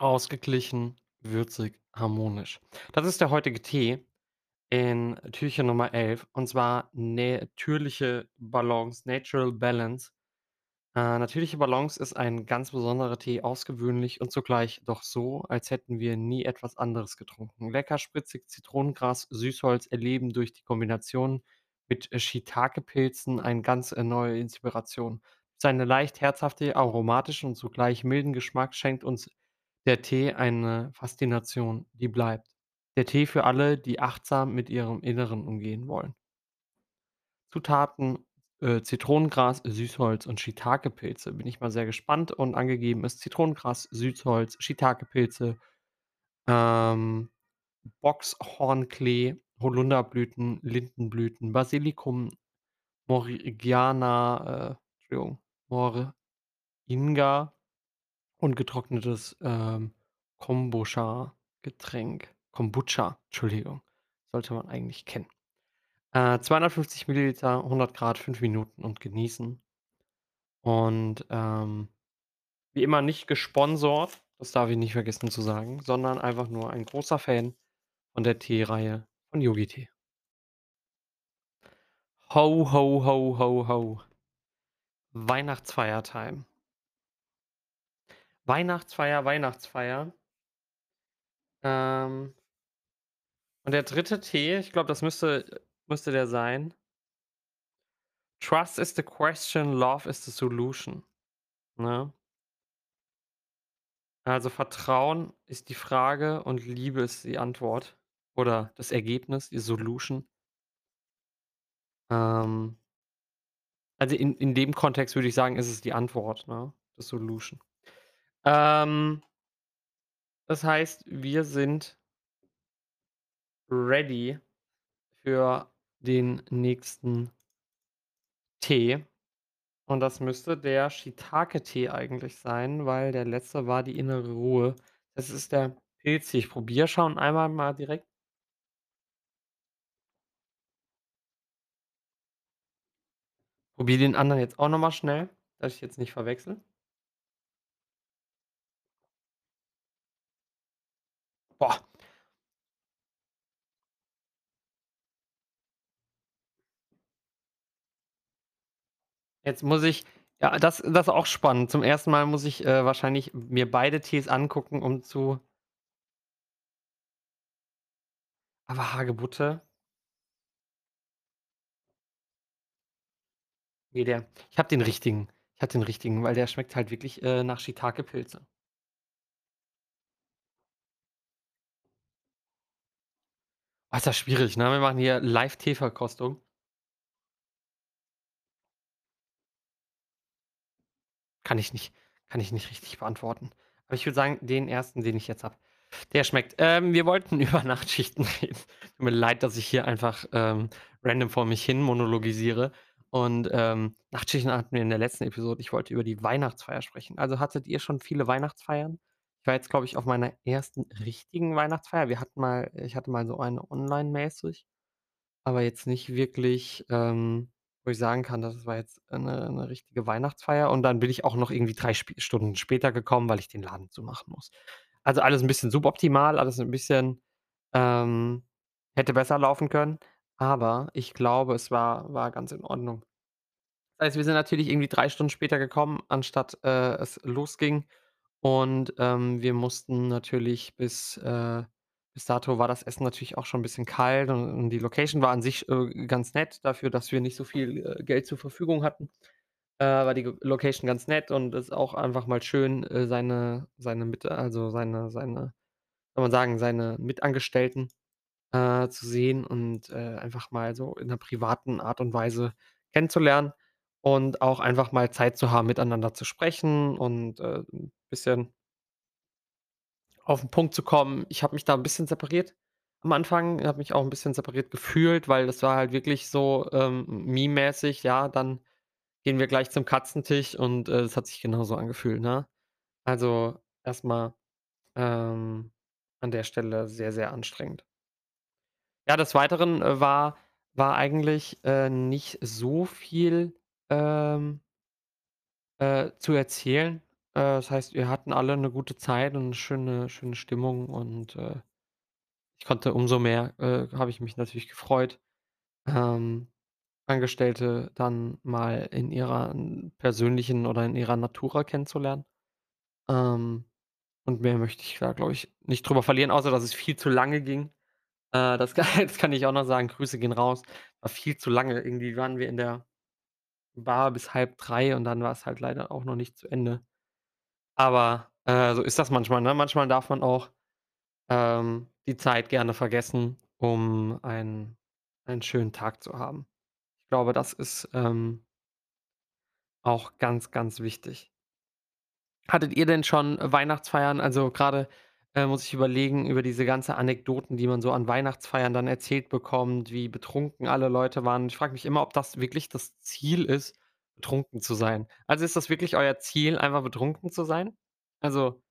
Ausgeglichen, würzig, harmonisch. Das ist der heutige Tee in Türchen Nummer 11 und zwar natürliche Balance, Natural Balance. Äh, natürliche Balance ist ein ganz besonderer Tee, ausgewöhnlich und zugleich doch so, als hätten wir nie etwas anderes getrunken. Lecker, spritzig, Zitronengras, Süßholz erleben durch die Kombination mit Shiitake-Pilzen eine ganz äh, neue Inspiration. Seine leicht herzhafte, aromatische und zugleich milden Geschmack schenkt uns der Tee eine Faszination, die bleibt. Der Tee für alle, die achtsam mit ihrem Inneren umgehen wollen. Zutaten, äh, Zitronengras, Süßholz und Shiitake-Pilze. Bin ich mal sehr gespannt und angegeben ist Zitronengras, Süßholz, Shiitake-Pilze, ähm, Boxhornklee, Holunderblüten, Lindenblüten, Basilikum, Morigiana, äh, Entschuldigung, Moringa und getrocknetes, ähm, Kombucha-Getränk. Kombucha, Entschuldigung, sollte man eigentlich kennen. Äh, 250 Milliliter, 100 Grad, 5 Minuten und genießen. Und, ähm, wie immer nicht gesponsert, das darf ich nicht vergessen zu sagen, sondern einfach nur ein großer Fan von der Teereihe von Yogi Tee. Ho, ho, ho, ho, ho. Weihnachtsfeiertime. Weihnachtsfeier, Weihnachtsfeier. Ähm und der dritte Tee, ich glaube, das müsste müsste der sein. Trust is the question, love is the solution, ne? Also, Vertrauen ist die Frage und Liebe ist die Antwort oder das Ergebnis, die Solution. Ähm also, in in dem Kontext würde ich sagen, ist es die Antwort, ne, the solution. Ähm das heißt, wir sind ready für den nächsten Tee. Und das müsste der Shiitake-Tee eigentlich sein, weil der letzte war die innere Ruhe. Das ist der Pilztee. Ich probiere schon einmal mal direkt. Probiere den anderen jetzt auch noch mal schnell, dass ich jetzt nicht verwechsle. Boah. Jetzt muss ich ja, das das ist auch spannend. Zum ersten Mal muss ich, äh, wahrscheinlich mir beide Tees angucken, um zu aber Hagebutte Ne, der ich habe den richtigen. Ich habe den richtigen, weil der schmeckt halt wirklich, äh, nach Shiitake-Pilze. Oh, ist das schwierig, ne? Wir machen hier Live-Teeverkostung. Kann ich nicht kann ich nicht richtig beantworten. Aber ich würde sagen, den ersten, den ich jetzt habe, der schmeckt. Ähm, wir wollten über Nachtschichten reden. Tut mir leid, dass ich hier einfach, ähm, random vor mich hin monologisiere. Und, ähm, Nachtschichten hatten wir in der letzten Episode. Ich wollte über die Weihnachtsfeier sprechen. Also, hattet ihr schon viele Weihnachtsfeiern? War jetzt, glaube ich, auf meiner ersten richtigen Weihnachtsfeier. Wir hatten mal ich hatte mal so eine online-mäßig, aber jetzt nicht wirklich, ähm, wo ich sagen kann, das war jetzt 'ne 'ne richtige Weihnachtsfeier. Und dann bin ich auch noch irgendwie 3 Sp Stunden später gekommen, weil ich den Laden zumachen muss. Also, alles 'n bisschen suboptimal, alles 'n bisschen, ähm hätte besser laufen können, aber ich glaube, es war war ganz in Ordnung. Das heißt, wir sind natürlich irgendwie 3 Stunden später gekommen, anstatt, äh, es losging. Und, ähm, wir mussten natürlich bis äh, bis dato war das Essen natürlich auch schon 'n bisschen kalt und und die Location war an sich, äh, ganz nett dafür, dass wir nicht so viel, äh, Geld zur Verfügung hatten. Äh, war die Location ganz nett und ist auch einfach mal schön, äh, seine seine mit also, seine seine soll man sagen, seine Mitangestellten, äh, zu sehen und, äh, einfach mal so in 'ner privaten Art und Weise kennenzulernen und auch einfach mal Zeit zu haben, miteinander zu sprechen und, äh, bisschen auf 'n Punkt zu kommen. Ich habe mich da 'n bisschen separiert am Anfang, habe mich auch 'n bisschen separiert gefühlt, weil das war halt wirklich so, ähm, Meme-mäßig, ja, dann gehen wir gleich zum Katzentisch und, äh, es hat sich genauso angefühlt, ne? Also, erst mal, ähm, an der Stelle sehr, sehr anstrengend. Ja, des Weiteren, äh, war war eigentlich, äh, nicht so viel, ähm äh, zu erzählen. Äh, das heißt, wir hatten alle 'ne gute Zeit und 'ne schöne schöne Stimmung und, äh, ich konnte umso mehr äh, habe ich mich natürlich gefreut, ähm, Angestellte dann mal in ihrer persönlichen oder in ihrer Natura kennenzulernen. Ähm, und mehr möchte ich da, glaube ich, nicht drüber verlieren, außer dass es viel zu lange ging. Äh, das das kann ich auch noch sagen, Grüße gehen raus. War viel zu lange. Irgendwie waren wir in der Bar bis 2:30 und dann war's halt leider auch noch nicht zu Ende. Aber, äh, so ist das manchmal, ne? Manchmal darf man auch, ähm, die Zeit gerne vergessen, um einen einen schönen Tag zu haben. Ich glaube, das ist, ähm auch ganz, ganz wichtig. Hattet ihr denn schon Weihnachtsfeiern? Also, grade, äh, muss ich überlegen über diese ganze Anekdoten, die man so an Weihnachtsfeiern dann erzählt bekommt, wie betrunken alle Leute waren. Ich frage mich immer, ob das wirklich das Ziel ist, betrunken zu sein. Also, ist das wirklich euer Ziel, einfach betrunken zu sein? Also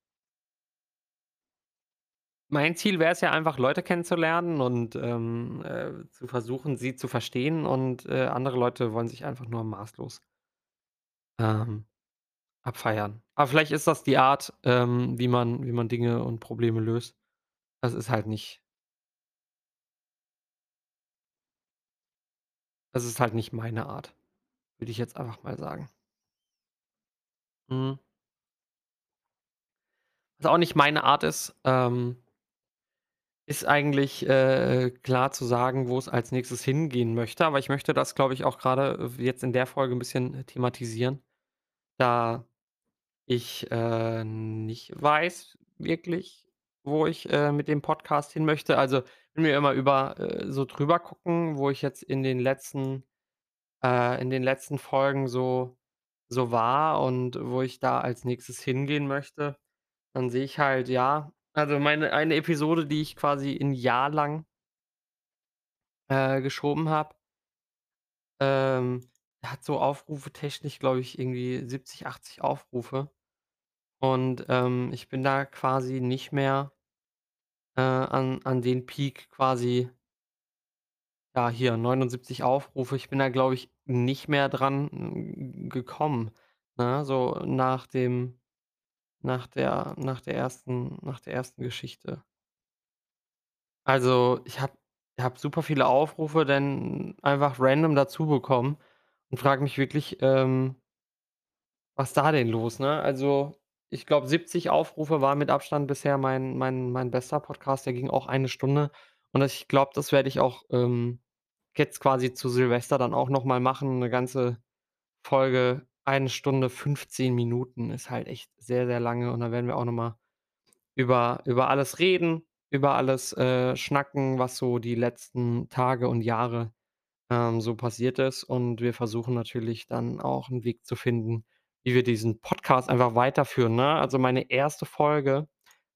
mein Ziel wäre es ja einfach, Leute kennenzulernen und, ähm, äh, zu versuchen, sie zu verstehen und, äh, andere Leute wollen sich einfach nur maßlos ähm, abfeiern. Aber vielleicht ist das die Art, ähm, wie man wie man Dinge und Probleme löst. Das ist halt nicht das ist halt nicht meine Art, würde ich jetzt einfach mal sagen. Mhm. Was auch nicht meine Art ist, ähm ist eigentlich, äh, klar zu sagen, wo es als Nächstes hingehen möchte, aber ich möchte das, glaube ich, auch grade w jetzt in der Folge 'n bisschen thematisieren, da ich, äh, nicht weiß wirklich, wo ich, äh, mit dem Podcast hin möchte. Also, wenn wir immer über äh, so drüber gucken, wo ich jetzt in den letzten äh, in den letzten Folgen so so war und wo ich da als Nächstes hingehen möchte, dann sehe ich halt, ja also, meine eine Episode, die ich quasi 'n Jahr lang äh, geschoben habe ähm, hat so aufrufetechnisch, glaube ich, irgendwie 70, 80 Aufrufe. Und, ähm, ich bin da quasi nicht mehr äh, an an den Peak quasi ja, hier 79 Aufrufe. Ich bin da, glaube ich, nicht mehr dran, hm, gekommen, ne, so nach dem nach der nach der ersten nach der ersten Geschichte. Also, ich habe habe super viele Aufrufe dann einfach random dazu bekommen und frage mich wirklich, ähm was da denn los, ne? Also, ich glaube, 70 Aufrufe war mit Abstand bisher mein mein mein bester Podcast, der ging auch 1 Stunde. Und ich glaube, das werde ich auch, ähm, jetzt quasi zu Silvester dann auch noch mal machen, 'ne ganze Folge, 1 Stunde 15 Minuten ist halt echt sehr, sehr lange und da werden wir auch noch mal über über alles reden, über alles, äh, schnacken, was so die letzten Tage und Jahre, ähm, so passiert ist. Und wir versuchen natürlich dann auch 'n Weg zu finden, wie wir diesen Podcast einfach weiterführen, ne? Also, meine 1. Folge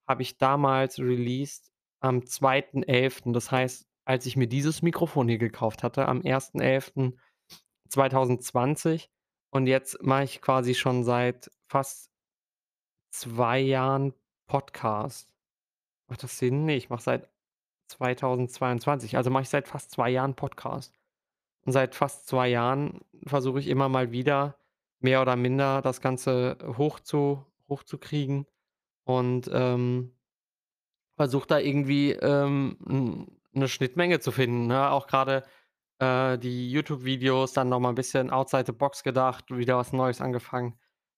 habe ich damals released am 2.11. Das heißt, als ich mir dieses Mikrofon hier gekauft hatte, am 1.11.2020 und jetzt mache ich quasi schon seit fast 2 Jahren Podcast. Macht das Sinn? Ne, ich mache seit 2022 also, mache ich seit fast 2 Jahren Podcast. Und seit fast 2 Jahren versuche ich immer mal wieder, mehr oder minder das Ganze hochzu hochzukriegen und, ähm, versuche da irgendwie, ähm, 'n 'ne Schnittmenge zu finden, ne? Auch grade, äh, die YouTube-Videos dann noch mal 'n bisschen outside the box gedacht, wieder was Neues angefangen.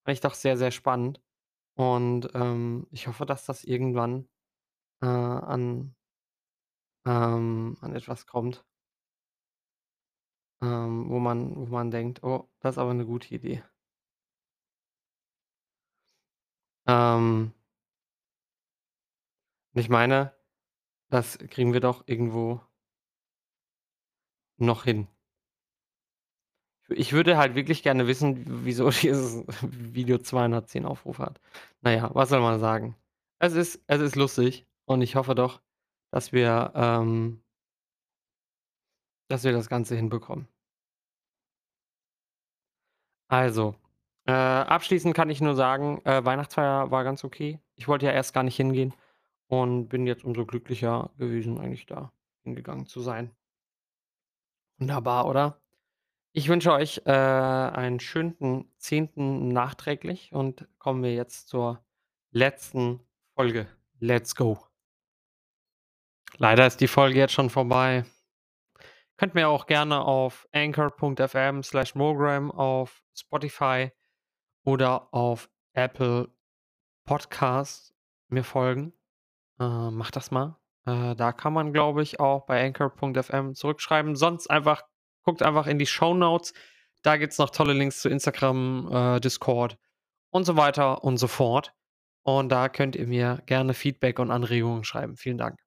Fand ich doch sehr, sehr spannend. Und, ähm, ich hoffe, dass das irgendwann, äh, an ähm, an etwas kommt ähm, wo man wo man denkt: „Oh, das ist aber 'ne gute Idee.“ Ähm ich meine, das kriegen wir doch irgendwo noch hin. Ich würde halt wirklich gerne wissen, wieso dieses Video 210 Aufrufe hat. Na ja, was soll man sagen? Es ist es ist lustig und ich hoffe doch, dass wir, ähm dass wir das Ganze hinbekommen. Also, äh, abschließend kann ich nur sagen, äh, Weihnachtsfeier war ganz okay. Ich wollte ja erst gar nicht hingehen und bin jetzt umso glücklicher gewesen, eigentlich da hingegangen zu sein. Wunderbar, oder? Ich wünsche euch, äh, einen schönen 10. nachträglich und kommen wir jetzt zur letzten Folge. Let's go. Leider ist die Folge jetzt schon vorbei. Könnt mir auch gerne auf anchor.fm/mogram auf Spotify oder auf Apple Podcasts mir folgen. Äh, macht das mal. Äh, da kann man, glaube ich, auch bei anchor.fm zurückschreiben. Sonst einfach guckt einfach in die Shownotes. Da gibt's noch tolle Links zu Instagram, äh, Discord und so weiter und so fort. Und da könnt ihr mir gerne Feedback und Anregungen schreiben. Vielen Dank.